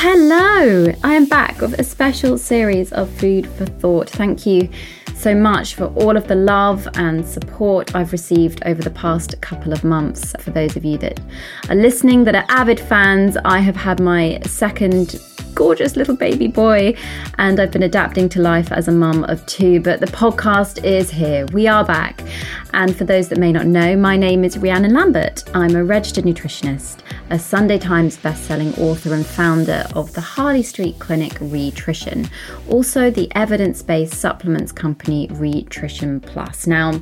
Hello! I am back with a special series of Food for Thought. Thank you so much for all of the love and support I've received over the past couple of months. For those of you that are listening, that are avid fans, I have had my second gorgeous little baby boy, and I've been adapting to life as a mum of two. But the podcast is here. We are back. And for those that may not know, my name is Rhiannon Lambert. I'm a registered nutritionist, a Sunday Times bestselling author, and founder of the Harley Street Clinic Rhitrition, also the evidence based supplements company Rhitrition Plus. Now,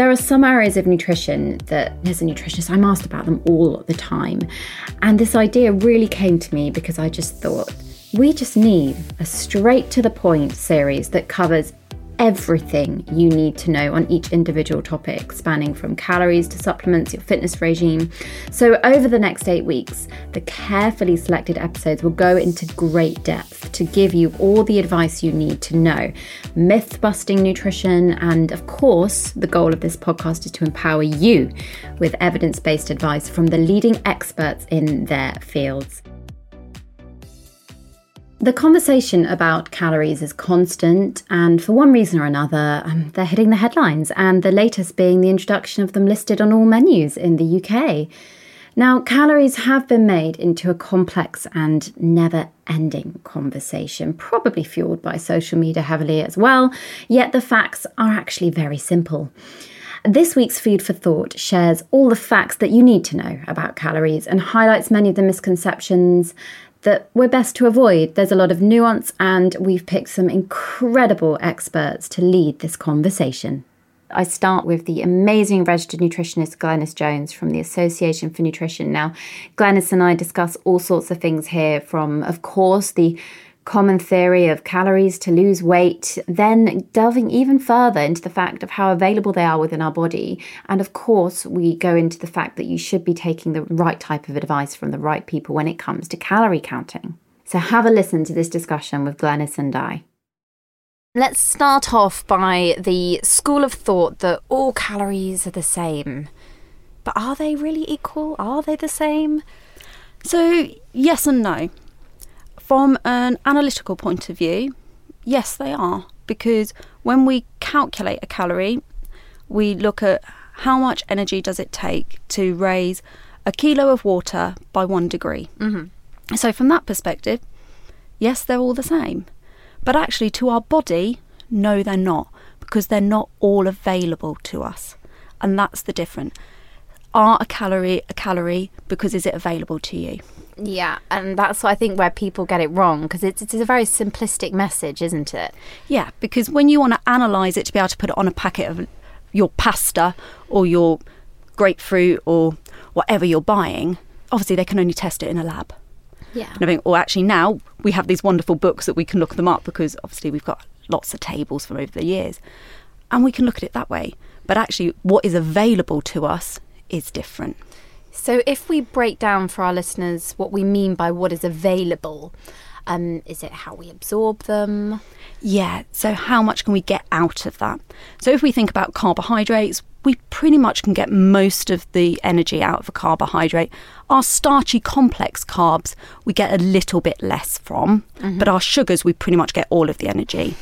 there are some areas of nutrition that, as a nutritionist, I'm asked about them all the time. And this idea really came to me because I just thought we just need a straight to the point series that covers everything you need to know on each individual topic, spanning from calories to supplements, your fitness regime. So, over the next eight weeks, the carefully selected episodes will go into great depth to give you all the advice you need to know myth busting nutrition, and of course, the goal of this podcast is to empower you with evidence based advice from the leading experts in their fields. The conversation about calories is constant, and for one reason or another, um, they're hitting the headlines, and the latest being the introduction of them listed on all menus in the UK. Now, calories have been made into a complex and never ending conversation, probably fueled by social media heavily as well, yet the facts are actually very simple. This week's Food for Thought shares all the facts that you need to know about calories and highlights many of the misconceptions that we're best to avoid. There's a lot of nuance, and we've picked some incredible experts to lead this conversation. I start with the amazing registered nutritionist Glenys Jones from the Association for Nutrition. Now, Glenys and I discuss all sorts of things here from, of course, the common theory of calories to lose weight, then delving even further into the fact of how available they are within our body. And of course, we go into the fact that you should be taking the right type of advice from the right people when it comes to calorie counting. So have a listen to this discussion with Glenys and I. Let's start off by the school of thought that all calories are the same. But are they really equal? Are they the same? So, yes and no. From an analytical point of view, yes, they are. Because when we calculate a calorie, we look at how much energy does it take to raise a kilo of water by one degree. Mm-hmm. So, from that perspective, yes, they're all the same. But actually, to our body, no, they're not, because they're not all available to us. And that's the difference. Are a calorie a calorie because is it available to you? Yeah, and that's what I think where people get it wrong because it's, it's a very simplistic message, isn't it? Yeah, because when you want to analyse it to be able to put it on a packet of your pasta or your grapefruit or whatever you're buying, obviously they can only test it in a lab. Yeah. And I think, or actually now we have these wonderful books that we can look them up because obviously we've got lots of tables from over the years, and we can look at it that way. But actually, what is available to us is different. So, if we break down for our listeners what we mean by what is available, um, is it how we absorb them? Yeah, so how much can we get out of that? So, if we think about carbohydrates, we pretty much can get most of the energy out of a carbohydrate. Our starchy complex carbs, we get a little bit less from, but our sugars, we pretty much get all of the energy.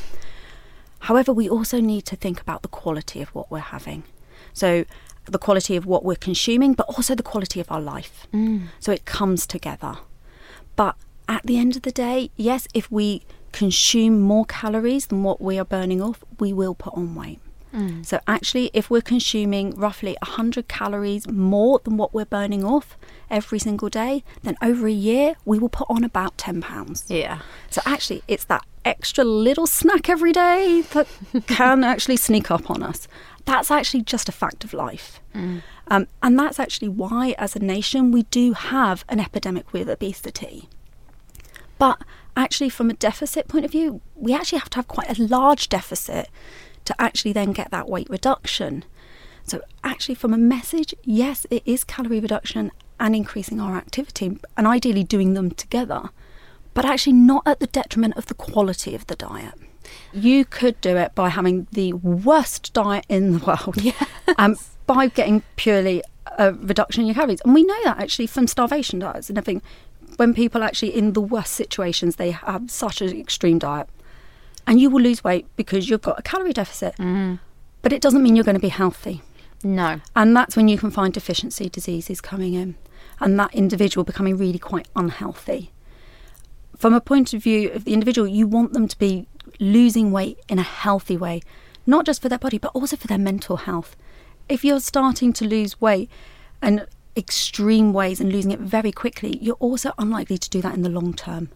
However, we also need to think about the quality of what we're having. So, the quality of what we're consuming, but also the quality of our life. Mm. So, it comes together. But at the end of the day, yes, if we consume more calories than what we are burning off, we will put on weight. Mm. So, actually, if we're consuming roughly 100 calories more than what we're burning off every single day, then over a year, we will put on about 10 pounds. Yeah. So, actually, it's that extra little snack every day that can actually sneak up on us. That's actually just a fact of life. Um, and that's actually why, as a nation, we do have an epidemic with obesity. But actually, from a deficit point of view, we actually have to have quite a large deficit to actually then get that weight reduction. So, actually, from a message, yes, it is calorie reduction and increasing our activity, and ideally doing them together, but actually not at the detriment of the quality of the diet. You could do it by having the worst diet in the world, um, by getting purely a reduction in your calories. And we know that actually from starvation diets and everything. When people actually in the worst situations, they have such an extreme diet, and you will lose weight because you've got a calorie deficit. But it doesn't mean you're going to be healthy. No. And that's when you can find deficiency diseases coming in and that individual becoming really quite unhealthy. From a point of view of the individual, you want them to be losing weight in a healthy way, not just for their body, but also for their mental health. If you're starting to lose weight in extreme ways and losing it very quickly, you're also unlikely to do that in the long term.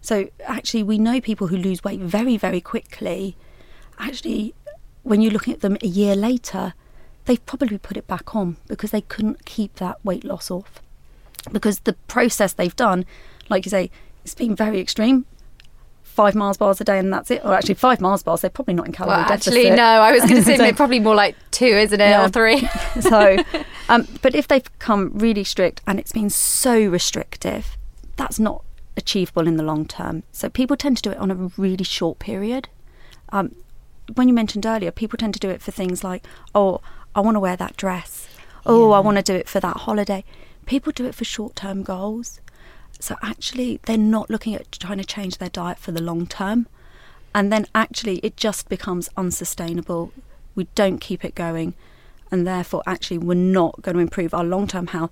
So, actually, we know people who lose weight very, very quickly. Actually, when you're looking at them a year later, they've probably put it back on because they couldn't keep that weight loss off. Because the process they've done, like you say, it's been very extreme. Five Mars bars a day and that's it. Or actually, five Mars bars, they're probably not in calorie Well, deficit. actually, no. I was going to say So- maybe probably more like two, isn't it, Yeah. or three? so, um, but if they've become really strict and it's been so restrictive, that's not achievable in the long term. So people tend to do it on a really short period. Um, when you mentioned earlier, people tend to do it for things like, oh, I want to wear that dress. Oh, I want to do it for that holiday. People do it for short term goals. So actually, they're not looking at trying to change their diet for the long term. And then actually, it just becomes unsustainable. We don't keep it going. And therefore, actually, we're not going to improve our long term health.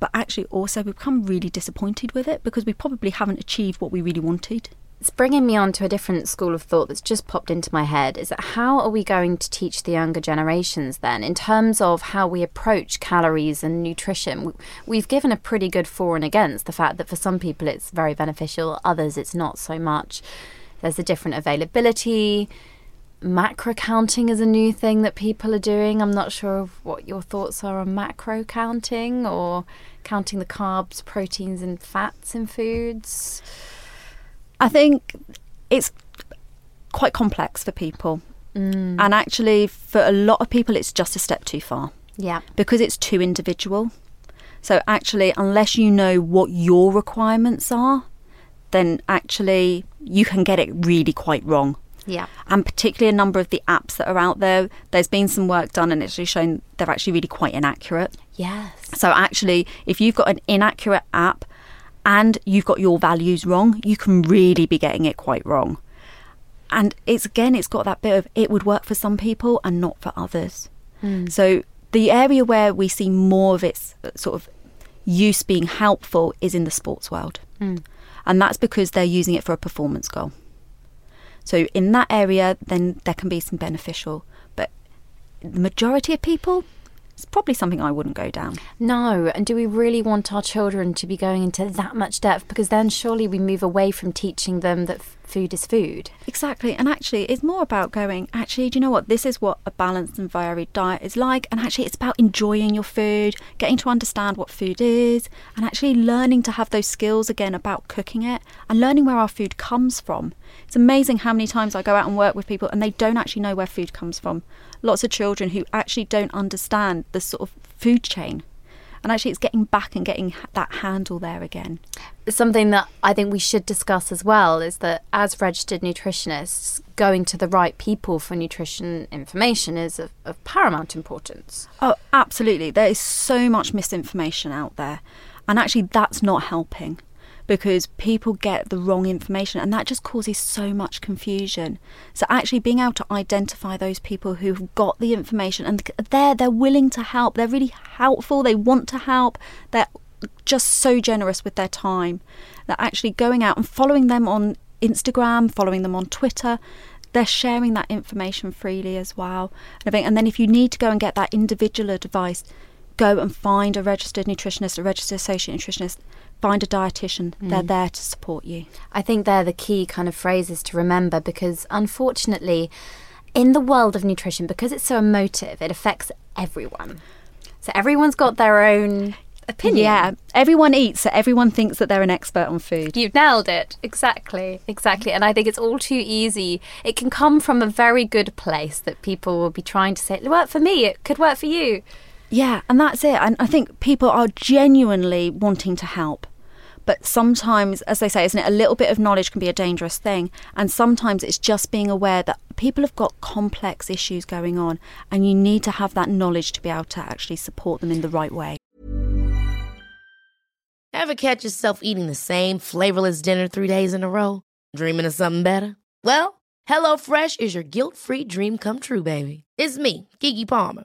But actually, also, we become really disappointed with it because we probably haven't achieved what we really wanted. It's bringing me on to a different school of thought that's just popped into my head. Is that how are we going to teach the younger generations then, in terms of how we approach calories and nutrition? We've given a pretty good for and against the fact that for some people it's very beneficial, others it's not so much. There's a different availability. Macro counting is a new thing that people are doing. I'm not sure what your thoughts are on macro counting or counting the carbs, proteins, and fats in foods. I think it's quite complex for people. Mm. And actually, for a lot of people, it's just a step too far Yeah. because it's too individual. So, actually, unless you know what your requirements are, then actually you can get it really quite wrong. Yeah. And particularly a number of the apps that are out there, there's been some work done and it's actually shown they're actually really quite inaccurate. Yes. So actually, if you've got an inaccurate app and you've got your values wrong, you can really be getting it quite wrong. And it's again, it's got that bit of it would work for some people and not for others. So the area where we see more of its uh, sort of use being helpful is in the sports world. And that's because they're using it for a performance goal. So in that area, then there can be some beneficial. But the majority of people, it's probably something I wouldn't go down. No, and do we really want our children to be going into that much depth? Because then surely we move away from teaching them that f- food is food. Exactly. And actually, it's more about going, actually, do you know what? This is what a balanced and varied diet is like. And actually, it's about enjoying your food, getting to understand what food is, and actually learning to have those skills again about cooking it and learning where our food comes from. It's amazing how many times I go out and work with people and they don't actually know where food comes from. Lots of children who actually don't understand the sort of food chain. And actually, it's getting back and getting that handle there again. Something that I think we should discuss as well is that as registered nutritionists, going to the right people for nutrition information is of, of paramount importance. Oh, absolutely. There is so much misinformation out there. And actually, that's not helping because people get the wrong information and that just causes so much confusion. So actually being able to identify those people who've got the information and they're they're willing to help, they're really helpful, they want to help, they're just so generous with their time. That actually going out and following them on Instagram, following them on Twitter, they're sharing that information freely as well. And then if you need to go and get that individual advice, go and find a registered nutritionist, a registered associate nutritionist, find a dietitian. Mm. They're there to support you. I think they're the key kind of phrases to remember because unfortunately, in the world of nutrition, because it's so emotive, it affects everyone. So everyone's got their own opinion. Yeah, everyone eats, so everyone thinks that they're an expert on food. You've nailed it. Exactly, exactly. And I think it's all too easy. It can come from a very good place that people will be trying to say, it worked for me, it could work for you. Yeah, and that's it. And I think people are genuinely wanting to help. But sometimes, as they say, isn't it, a little bit of knowledge can be a dangerous thing. And sometimes it's just being aware that people have got complex issues going on, and you need to have that knowledge to be able to actually support them in the right way. Ever catch yourself eating the same flavorless dinner three days in a row? Dreaming of something better? Well, HelloFresh is your guilt free dream come true, baby. It's me, Keke Palmer.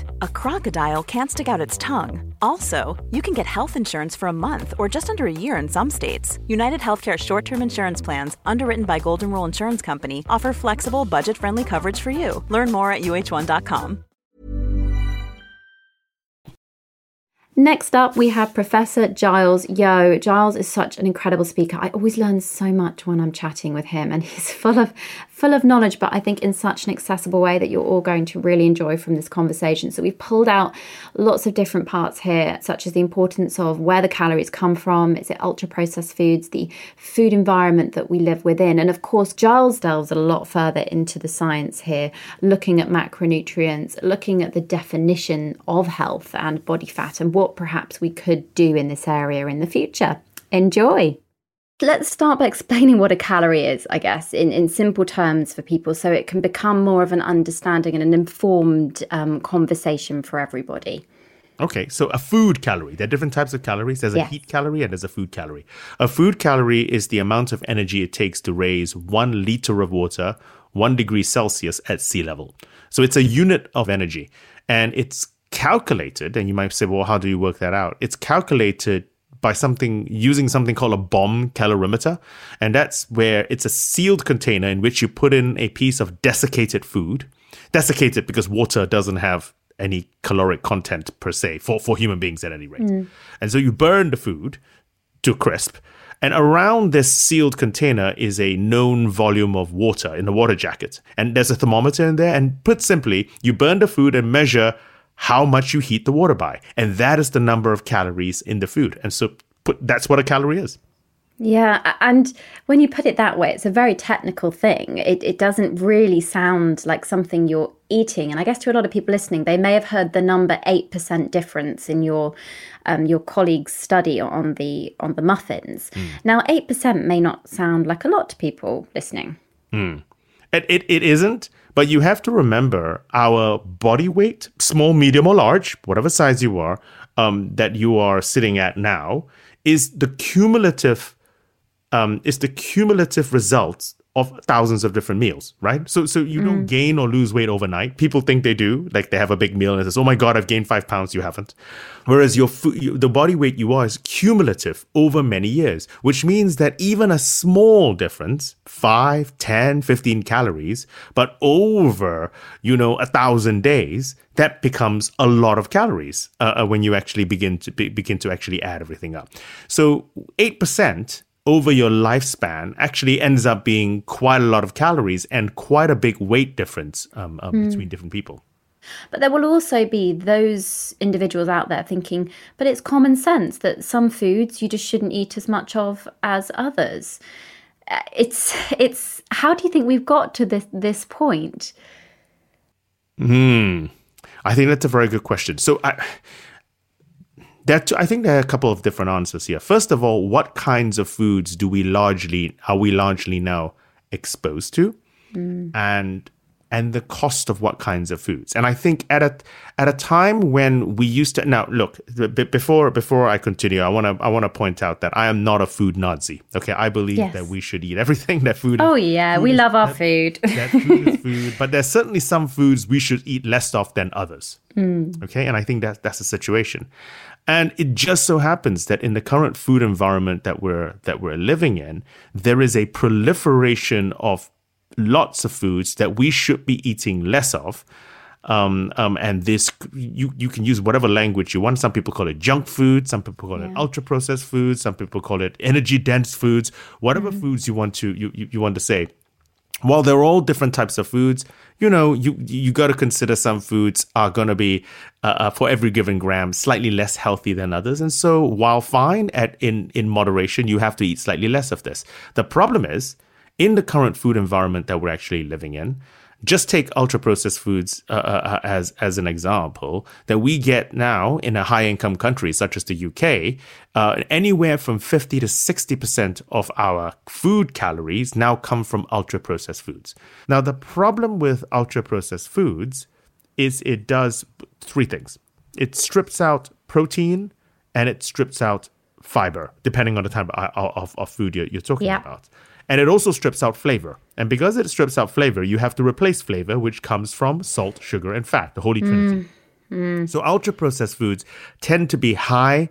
A crocodile can't stick out its tongue. Also, you can get health insurance for a month or just under a year in some states. United Healthcare short-term insurance plans, underwritten by Golden Rule Insurance Company, offer flexible, budget-friendly coverage for you. Learn more at uh1.com. Next up, we have Professor Giles Yeo. Giles is such an incredible speaker. I always learn so much when I'm chatting with him, and he's full of full of knowledge, but I think in such an accessible way that you're all going to really enjoy from this conversation. So we've pulled out lots of different parts here, such as the importance of where the calories come from, is it ultra processed foods, the food environment that we live within, and of course Giles delves a lot further into the science here, looking at macronutrients, looking at the definition of health and body fat, and what perhaps we could do in this area in the future. Enjoy! Let's start by explaining what a calorie is, I guess, in, in simple terms for people so it can become more of an understanding and an informed um, conversation for everybody. Okay, so a food calorie. There are different types of calories. There's a yes. heat calorie and there's a food calorie. A food calorie is the amount of energy it takes to raise one liter of water one degree Celsius at sea level. So it's a unit of energy and it's calculated. And you might say, well, how do you work that out? It's calculated by something using something called a bomb calorimeter. And that's where it's a sealed container in which you put in a piece of desiccated food. Desiccated because water doesn't have any caloric content per se for, for human beings at any rate. Mm. And so you burn the food to crisp. And around this sealed container is a known volume of water in the water jacket. And there's a thermometer in there. And put simply, you burn the food and measure how much you heat the water by. And that is the number of calories in the food. And so put, that's what a calorie is. Yeah, and when you put it that way, it's a very technical thing. It, it doesn't really sound like something you're eating. And I guess to a lot of people listening, they may have heard the number eight percent difference in your um, your colleague's study on the on the muffins. Mm. Now, eight percent may not sound like a lot to people listening. Mm. It, it, it isn't, but you have to remember our body weight, small, medium, or large, whatever size you are, um, that you are sitting at now, is the cumulative um, is the cumulative result of thousands of different meals, right? So so you mm. don't gain or lose weight overnight. People think they do, like they have a big meal and it says, "Oh my god, I've gained five pounds." You haven't. Whereas your food, the body weight you are is cumulative over many years, which means that even a small difference, 5, 10, 15 calories, but over you know a thousand days, that becomes a lot of calories uh, uh when you actually begin to be, begin to actually add everything up. So eight percent over your lifespan actually ends up being quite a lot of calories and quite a big weight difference um, um, mm. between different people. But there will also be those individuals out there thinking, but it's common sense that some foods you just shouldn't eat as much of as others. Uh, it's it's how do you think we've got to this this point? Hmm. I think that's a very good question. So I that I think there are a couple of different answers here. First of all, what kinds of foods do we largely are we largely now exposed to, mm. and and the cost of what kinds of foods. And I think at a at a time when we used to now look before before I continue, I want to I want to point out that I am not a food Nazi. Okay, I believe yes. that we should eat everything that food. Oh yeah, food we is, love our that, food. that food is food, but there's certainly some foods we should eat less of than others. Mm. Okay, and I think that that's the situation. And it just so happens that in the current food environment that we're that we're living in, there is a proliferation of lots of foods that we should be eating less of. Um, um, and this you you can use whatever language you want. Some people call it junk food. Some people call yeah. it ultra processed foods. Some people call it energy dense foods. Whatever mm-hmm. foods you want to you, you, you want to say while they're all different types of foods, you know, you you got to consider some foods are going to be uh, uh, for every given gram slightly less healthy than others, and so while fine at in in moderation, you have to eat slightly less of this. The problem is in the current food environment that we're actually living in just take ultra processed foods uh, uh, uh, as as an example that we get now in a high income country such as the UK. Uh, anywhere from fifty to sixty percent of our food calories now come from ultra processed foods. Now the problem with ultra processed foods is it does three things. It strips out protein and it strips out fiber, depending on the type of, of, of food you're, you're talking yeah. about. And it also strips out flavor. And because it strips out flavor, you have to replace flavor, which comes from salt, sugar, and fat, the holy trinity. Mm. So ultra processed foods tend to be high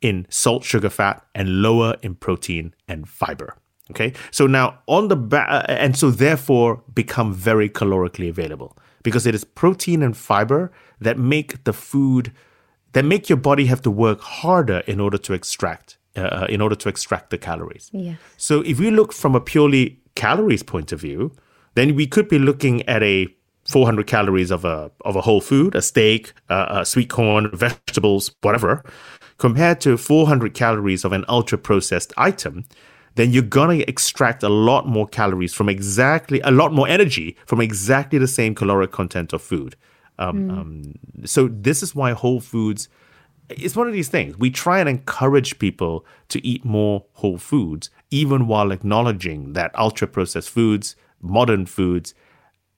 in salt, sugar, fat, and lower in protein and fiber. Okay. So now on the back, uh, and so therefore become very calorically available because it is protein and fiber that make the food, that make your body have to work harder in order to extract uh, in order to extract the calories. Yeah. So if we look from a purely calories point of view, then we could be looking at a 400 calories of a of a whole food, a steak, uh, a sweet corn, vegetables, whatever, compared to 400 calories of an ultra processed item, then you're gonna extract a lot more calories from exactly a lot more energy from exactly the same caloric content of food. Um, mm. um, so this is why whole foods it's one of these things. We try and encourage people to eat more whole foods, even while acknowledging that ultra processed foods, modern foods,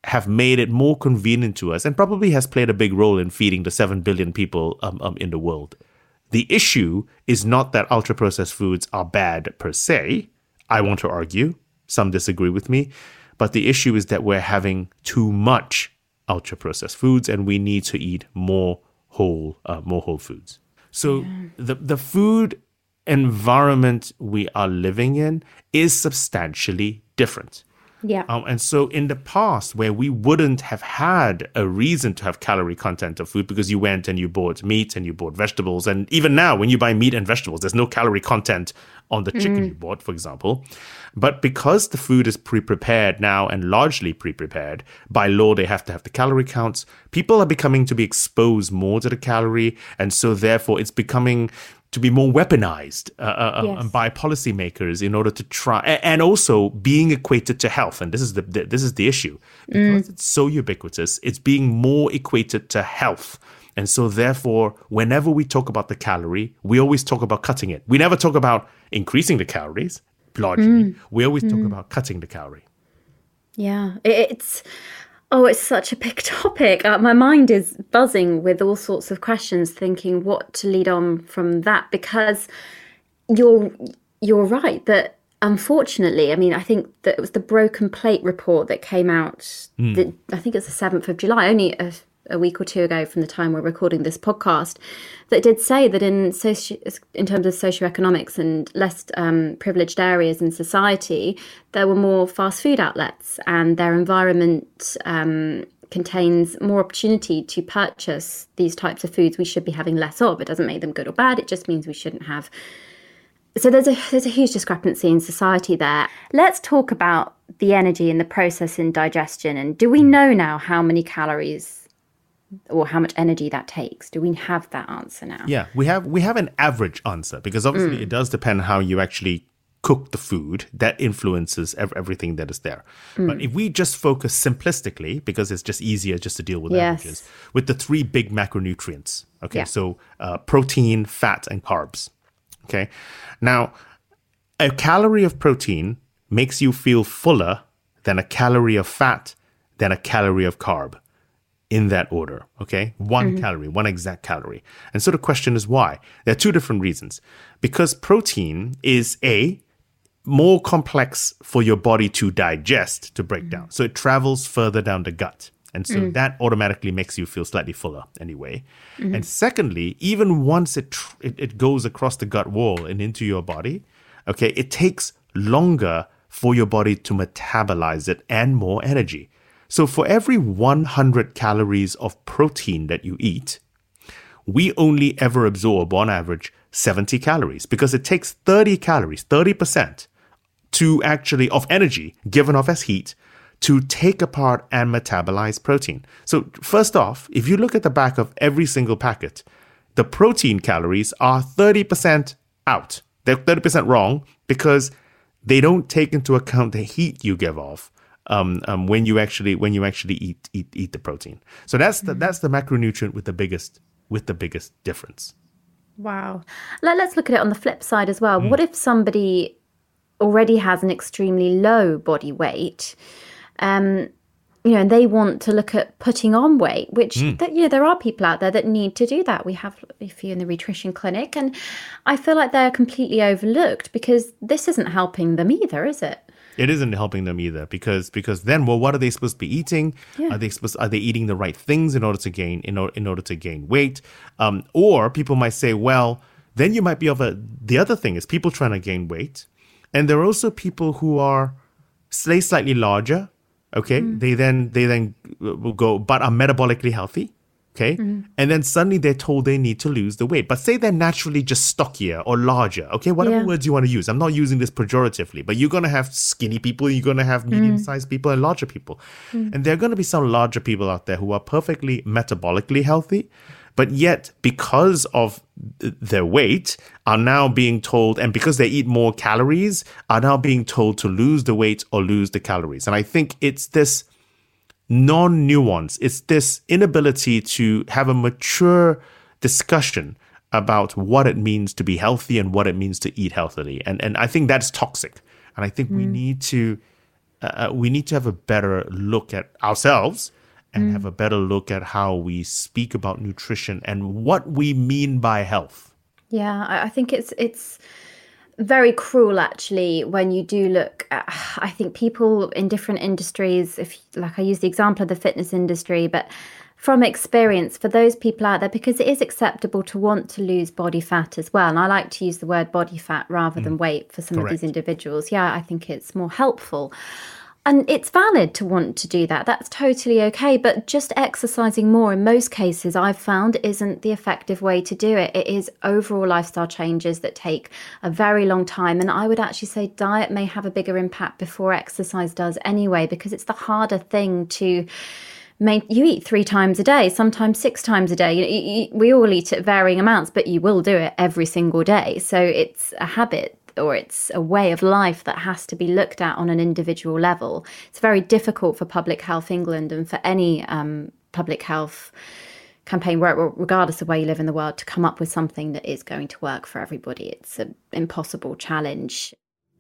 have made it more convenient to us and probably has played a big role in feeding the 7 billion people um, um, in the world. The issue is not that ultra processed foods are bad per se. I want to argue. Some disagree with me. But the issue is that we're having too much ultra processed foods and we need to eat more whole uh, more whole foods. So yeah. the the food environment we are living in is substantially different. Yeah. Um, and so in the past, where we wouldn't have had a reason to have calorie content of food because you went and you bought meat and you bought vegetables, and even now when you buy meat and vegetables, there's no calorie content on the chicken mm. you bought, for example. But because the food is pre-prepared now and largely pre-prepared, by law they have to have the calorie counts. People are becoming to be exposed more to the calorie, and so therefore it's becoming to be more weaponized uh, uh, uh yes. by policymakers in order to try and also being equated to health and this is the, the this is the issue because mm. it's so ubiquitous it's being more equated to health and so therefore whenever we talk about the calorie we always talk about cutting it we never talk about increasing the calories largely mm. we always mm. talk about cutting the calorie yeah it's Oh, it's such a big topic. Uh, my mind is buzzing with all sorts of questions, thinking what to lead on from that. Because you're you're right that unfortunately, I mean, I think that it was the broken plate report that came out. Mm. The, I think it's the seventh of July, only a, a, week or two ago from the time we're recording this podcast, that did say that in soci- in terms of socioeconomics and less um, privileged areas in society, there were more fast food outlets, and their environment. Um, contains more opportunity to purchase these types of foods we should be having less of it doesn't make them good or bad it just means we shouldn't have so there's a there's a huge discrepancy in society there. Let's talk about the energy and the process in digestion and do we know now how many calories or how much energy that takes? Do we have that answer now? Yeah, we have we have an average answer because obviously mm. it does depend how you actually cook the food that influences ev- everything that is there. Mm. But if we just focus simplistically, because it's just easier just to deal with yes. averages, with the three big macronutrients. Okay, yeah. so uh, protein, fat, and carbs. Okay. Now, a calorie of protein makes you feel fuller than a calorie of fat, than a calorie of carb in that order. Okay. One mm-hmm. calorie, one exact calorie. And so the question is why? There are two different reasons. Because protein is A, more complex for your body to digest, to break mm-hmm. down. So it travels further down the gut. And so mm. that automatically makes you feel slightly fuller anyway. Mm-hmm. And secondly, even once it, tr- it, it goes across the gut wall and into your body, okay, it takes longer for your body to metabolize it and more energy. So for every 100 calories of protein that you eat, we only ever absorb on average 70 calories because it takes 30 calories, 30% to actually of energy given off as heat to take apart and metabolize protein. So, first off, if you look at the back of every single packet, the protein calories are 30% out. They're 30% wrong because they don't take into account the heat you give off um, um, when you actually when you actually eat eat, eat the protein. So that's the that's the macronutrient with the biggest with the biggest difference. Wow. Let, us look at it on the flip side as well. Mm. What if somebody already has an extremely low body weight? um, you know, and they want to look at putting on weight, which mm. that, you know there are people out there that need to do that. We have a few in the nutrition clinic, and I feel like they're completely overlooked because this isn't helping them either, is it? It isn't helping them either because because then well, what are they supposed to be eating? Yeah. Are they supposed are they eating the right things in order to gain in, order, in order to gain weight? Um, or people might say, well, then you might be of a. The other thing is people trying to gain weight, and there are also people who are say slightly larger Okay, mm. they then they then will go, but are metabolically healthy. Okay, mm. and then suddenly they're told they need to lose the weight. But say they're naturally just stockier or larger. Okay, whatever yeah. words you want to use. I'm not using this pejoratively, but you're gonna have skinny people, you're gonna have medium-sized mm. people, and larger people, mm. and there are gonna be some larger people out there who are perfectly metabolically healthy, but yet because of their weight are now being told and because they eat more calories are now being told to lose the weight or lose the calories and i think it's this non-nuance it's this inability to have a mature discussion about what it means to be healthy and what it means to eat healthily and and i think that's toxic and i think mm. we need to uh, uh, we need to have a better look at ourselves and mm. have a better look at how we speak about nutrition and what we mean by health. Yeah, I think it's it's very cruel actually when you do look at, I think people in different industries if like I use the example of the fitness industry but from experience for those people out there because it is acceptable to want to lose body fat as well and I like to use the word body fat rather than mm. weight for some Correct. of these individuals yeah I think it's more helpful and it's valid to want to do that. That's totally okay. But just exercising more in most cases, I've found, isn't the effective way to do it. It is overall lifestyle changes that take a very long time. And I would actually say diet may have a bigger impact before exercise does anyway, because it's the harder thing to. You eat three times a day, sometimes six times a day. You, you, we all eat at varying amounts, but you will do it every single day. So it's a habit or it's a way of life that has to be looked at on an individual level. It's very difficult for Public Health England and for any um, public health campaign, regardless of where you live in the world, to come up with something that is going to work for everybody. It's an impossible challenge.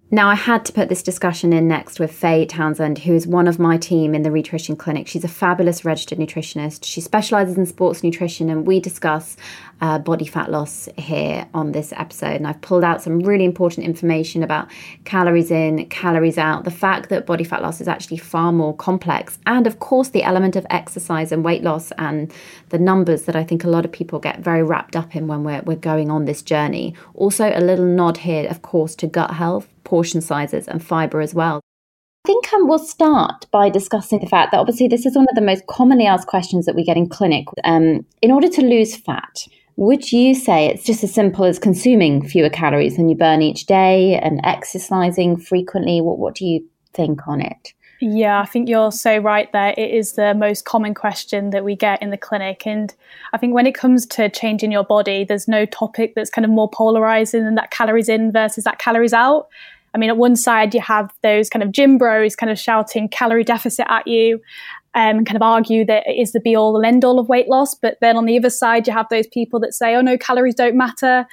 Now, I had to put this discussion in next with Faye Townsend, who is one of my team in the Nutrition Clinic. She's a fabulous registered nutritionist. She specializes in sports nutrition, and we discuss uh, body fat loss here on this episode. And I've pulled out some really important information about calories in, calories out, the fact that body fat loss is actually far more complex, and of course, the element of exercise and weight loss and the numbers that I think a lot of people get very wrapped up in when we're, we're going on this journey. Also, a little nod here, of course, to gut health portion sizes and fibre as well. I think um, we'll start by discussing the fact that obviously this is one of the most commonly asked questions that we get in clinic. Um, in order to lose fat, would you say it's just as simple as consuming fewer calories than you burn each day and exercising frequently? What, what do you think on it? Yeah, I think you're so right there. It is the most common question that we get in the clinic. And I think when it comes to changing your body, there's no topic that's kind of more polarizing than that calories in versus that calories out. I mean, at one side, you have those kind of gym bros kind of shouting calorie deficit at you um, and kind of argue that it is the be all and end all of weight loss. But then on the other side, you have those people that say, oh no, calories don't matter.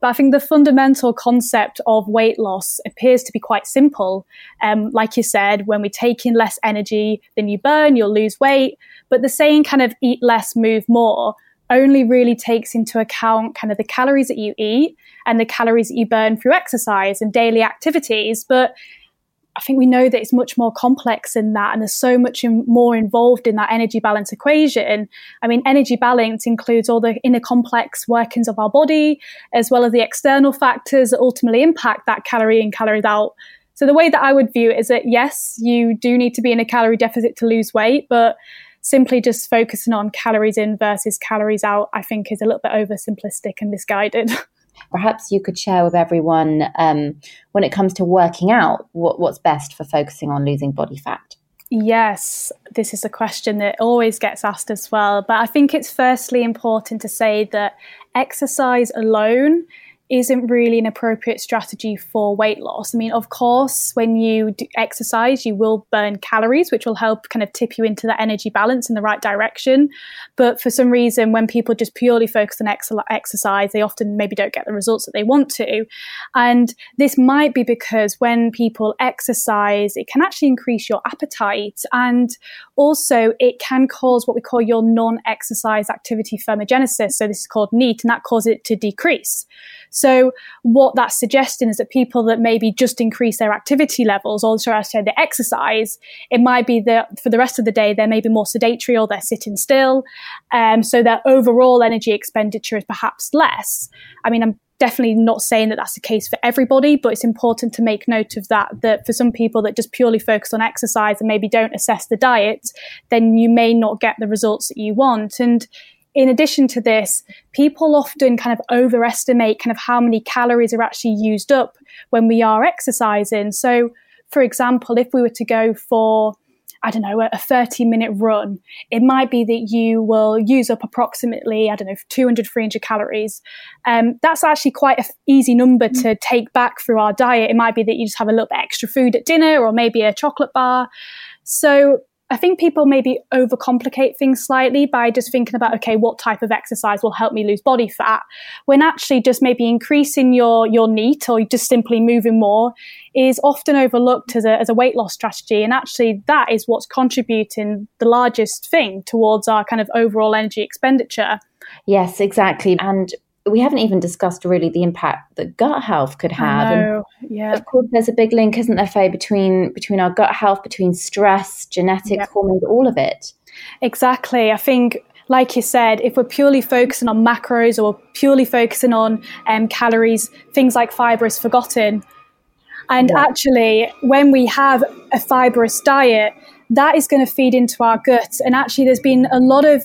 But I think the fundamental concept of weight loss appears to be quite simple. Um, like you said, when we take in less energy than you burn, you'll lose weight. But the saying kind of eat less, move more only really takes into account kind of the calories that you eat and the calories that you burn through exercise and daily activities. But I think we know that it's much more complex than that, and there's so much in, more involved in that energy balance equation. I mean, energy balance includes all the inner complex workings of our body, as well as the external factors that ultimately impact that calorie in, calorie out. So, the way that I would view it is that yes, you do need to be in a calorie deficit to lose weight, but simply just focusing on calories in versus calories out, I think is a little bit oversimplistic and misguided. Perhaps you could share with everyone um, when it comes to working out what, what's best for focusing on losing body fat. Yes, this is a question that always gets asked as well. But I think it's firstly important to say that exercise alone isn't really an appropriate strategy for weight loss. I mean, of course, when you exercise, you will burn calories, which will help kind of tip you into that energy balance in the right direction. But for some reason, when people just purely focus on ex- exercise, they often maybe don't get the results that they want to. And this might be because when people exercise, it can actually increase your appetite. And also, it can cause what we call your non exercise activity thermogenesis. So this is called NEAT, and that causes it to decrease. So what that's suggesting is that people that maybe just increase their activity levels, or I say the exercise, it might be that for the rest of the day they're maybe more sedentary or they're sitting still, um, so their overall energy expenditure is perhaps less. I mean, I'm definitely not saying that that's the case for everybody, but it's important to make note of that. That for some people that just purely focus on exercise and maybe don't assess the diet, then you may not get the results that you want. And in addition to this, people often kind of overestimate kind of how many calories are actually used up when we are exercising. So, for example, if we were to go for I don't know, a 30 minute run, it might be that you will use up approximately, I don't know, 200, 300 calories. Um, that's actually quite an easy number to take back through our diet. It might be that you just have a little bit extra food at dinner or maybe a chocolate bar. So I think people maybe overcomplicate things slightly by just thinking about, okay, what type of exercise will help me lose body fat? When actually just maybe increasing your, your NEAT or just simply moving more is often overlooked as a, as a weight loss strategy. And actually that is what's contributing the largest thing towards our kind of overall energy expenditure. Yes, exactly. And we haven't even discussed really the impact that gut health could have. Yeah. Of course, there's a big link, isn't there, Faye, between between our gut health, between stress, genetics, yep. hormones, all of it. Exactly. I think like you said, if we're purely focusing on macros or purely focusing on um, calories, things like fiber is forgotten. And yeah. actually, when we have a fibrous diet, that is going to feed into our gut. And actually, there's been a lot of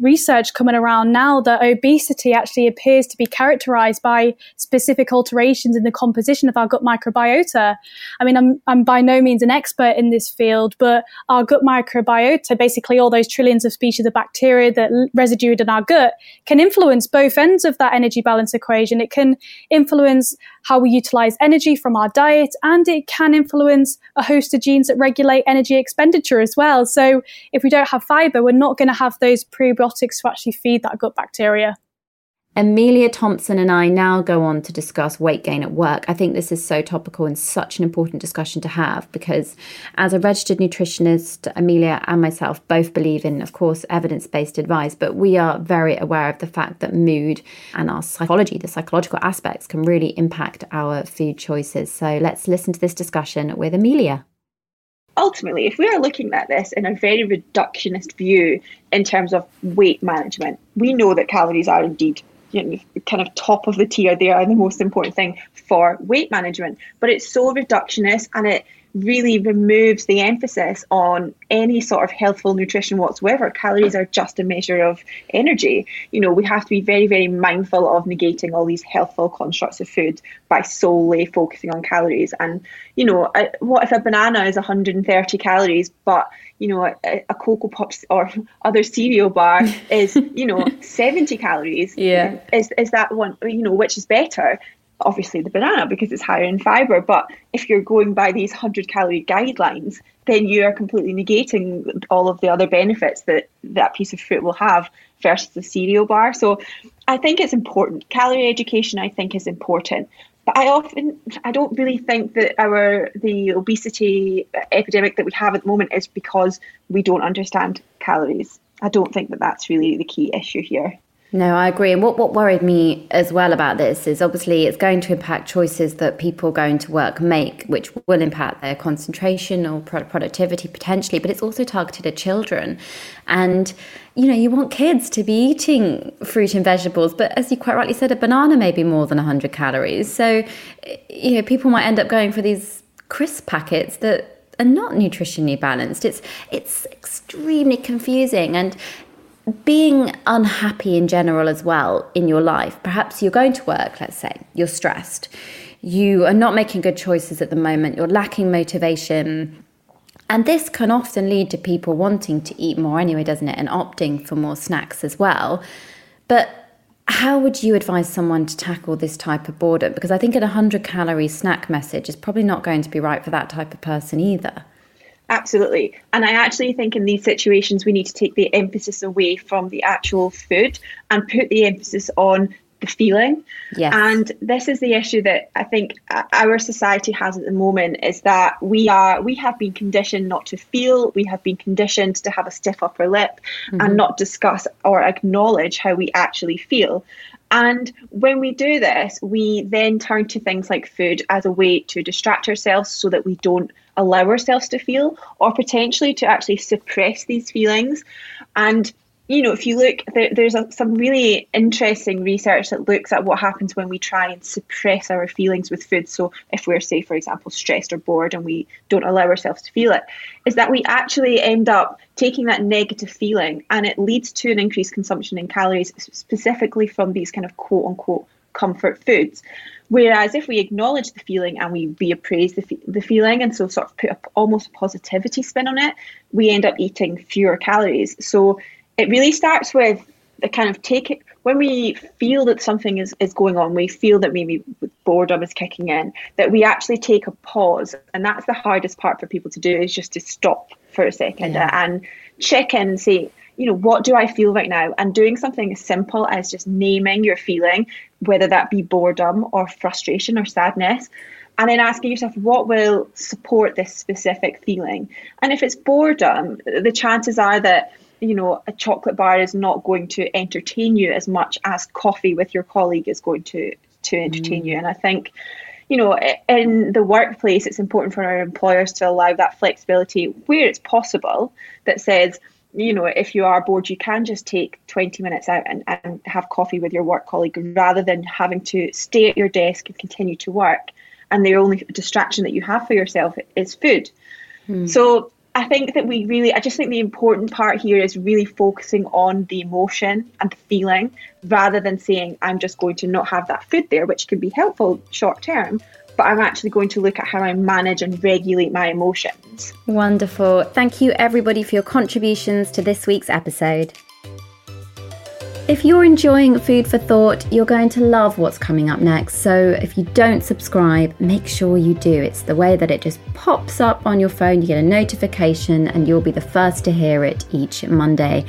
research coming around now that obesity actually appears to be characterized by specific alterations in the composition of our gut microbiota. I mean, I'm, I'm by no means an expert in this field, but our gut microbiota, basically all those trillions of species of bacteria that residue in our gut, can influence both ends of that energy balance equation. It can influence how we utilize energy from our diet, and it can influence a host of genes that regulate energy expenditure as well. So if we don't have fiber, we're not going to have those to actually feed that gut bacteria. Amelia Thompson and I now go on to discuss weight gain at work. I think this is so topical and such an important discussion to have because, as a registered nutritionist, Amelia and myself both believe in, of course, evidence based advice, but we are very aware of the fact that mood and our psychology, the psychological aspects, can really impact our food choices. So let's listen to this discussion with Amelia ultimately, if we are looking at this in a very reductionist view in terms of weight management, we know that calories are indeed you know, kind of top of the tier. They are the most important thing for weight management. But it's so reductionist and it really removes the emphasis on any sort of healthful nutrition whatsoever. Calories are just a measure of energy. You know, we have to be very, very mindful of negating all these healthful constructs of food by solely focusing on calories. And, you know, what if a banana is 130 calories, but you know, a, a Cocoa Pops or other cereal bar is, you know, 70 calories. Yeah. Is, is that one, you know, which is better? Obviously, the banana because it's higher in fiber. But if you're going by these 100 calorie guidelines, then you are completely negating all of the other benefits that that piece of fruit will have versus the cereal bar. So I think it's important. Calorie education, I think, is important. But I often, I don't really think that our the obesity epidemic that we have at the moment is because we don't understand calories. I don't think that that's really the key issue here. No, I agree. And what, what worried me as well about this is obviously it's going to impact choices that people going to work make, which will impact their concentration or productivity potentially, but it's also targeted at children. And, you know, you want kids to be eating fruit and vegetables, but as you quite rightly said, a banana may be more than 100 calories. So, you know, people might end up going for these crisp packets that are not nutritionally balanced. It's it's extremely confusing and being unhappy in general as well in your life. Perhaps you're going to work, let's say, you're stressed, you are not making good choices at the moment, you're lacking motivation. And this can often lead to people wanting to eat more anyway, doesn't it? And opting for more snacks as well. But how would you advise someone to tackle this type of boredom? Because I think a 100 calorie snack message is probably not going to be right for that type of person either. Absolutely. And I actually think in these situations, we need to take the emphasis away from the actual food and put the emphasis on the feeling. Yes. And this is the issue that I think our society has at the moment is that we are we have been conditioned not to feel, we have been conditioned to have a stiff upper lip mm-hmm. and not discuss or acknowledge how we actually feel. And when we do this, we then turn to things like food as a way to distract ourselves so that we don't allow ourselves to feel or potentially to actually suppress these feelings. And you know, if you look, there, there's a, some really interesting research that looks at what happens when we try and suppress our feelings with food. So, if we're, say, for example, stressed or bored and we don't allow ourselves to feel it, is that we actually end up taking that negative feeling and it leads to an increased consumption in calories, specifically from these kind of quote unquote comfort foods. Whereas if we acknowledge the feeling and we reappraise the, the feeling and so sort of put a, almost a positivity spin on it, we end up eating fewer calories. So it really starts with the kind of take it when we feel that something is, is going on, we feel that maybe boredom is kicking in, that we actually take a pause. And that's the hardest part for people to do is just to stop for a second yeah. and check in and say, you know, what do I feel right now? And doing something as simple as just naming your feeling, whether that be boredom or frustration or sadness, and then asking yourself what will support this specific feeling. And if it's boredom, the chances are that you know a chocolate bar is not going to entertain you as much as coffee with your colleague is going to to entertain mm. you. And I think you know, in the workplace, it's important for our employers to allow that flexibility where it's possible that says, you know, if you are bored, you can just take 20 minutes out and, and have coffee with your work colleague rather than having to stay at your desk and continue to work. And the only distraction that you have for yourself is food. Hmm. So I think that we really, I just think the important part here is really focusing on the emotion and the feeling rather than saying, I'm just going to not have that food there, which can be helpful short term but I'm actually going to look at how I manage and regulate my emotions. Wonderful. Thank you, everybody, for your contributions to this week's episode. If you're enjoying Food for Thought, you're going to love what's coming up next. So if you don't subscribe, make sure you do. It's the way that it just pops up on your phone, you get a notification, and you'll be the first to hear it each Monday.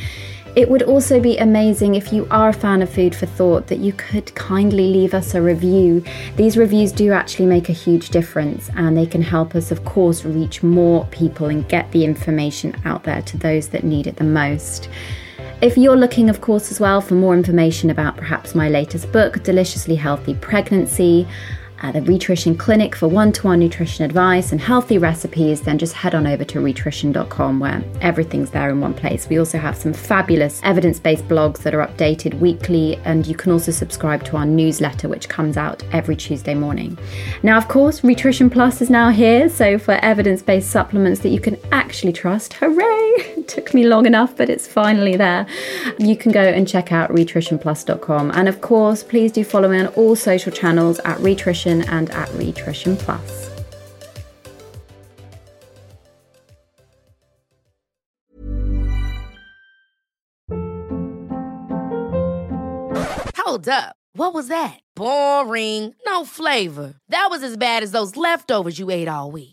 It would also be amazing if you are a fan of Food for Thought that you could kindly leave us a review. These reviews do actually make a huge difference and they can help us, of course, reach more people and get the information out there to those that need it the most. If you're looking, of course, as well for more information about perhaps my latest book, Deliciously Healthy Pregnancy, uh, the Rhitrition Clinic for one to one nutrition advice and healthy recipes, then just head on over to rhitrition.com where everything's there in one place. We also have some fabulous evidence based blogs that are updated weekly, and you can also subscribe to our newsletter, which comes out every Tuesday morning. Now, of course, Rhitrition Plus is now here, so for evidence based supplements that you can actually trust, hooray! It took me long enough, but it's finally there. You can go and check out rhitritionplus.com. And of course, please do follow me on all social channels at Rhitrition and at Rhitrition Plus. Hold up. What was that? Boring. No flavor. That was as bad as those leftovers you ate all week.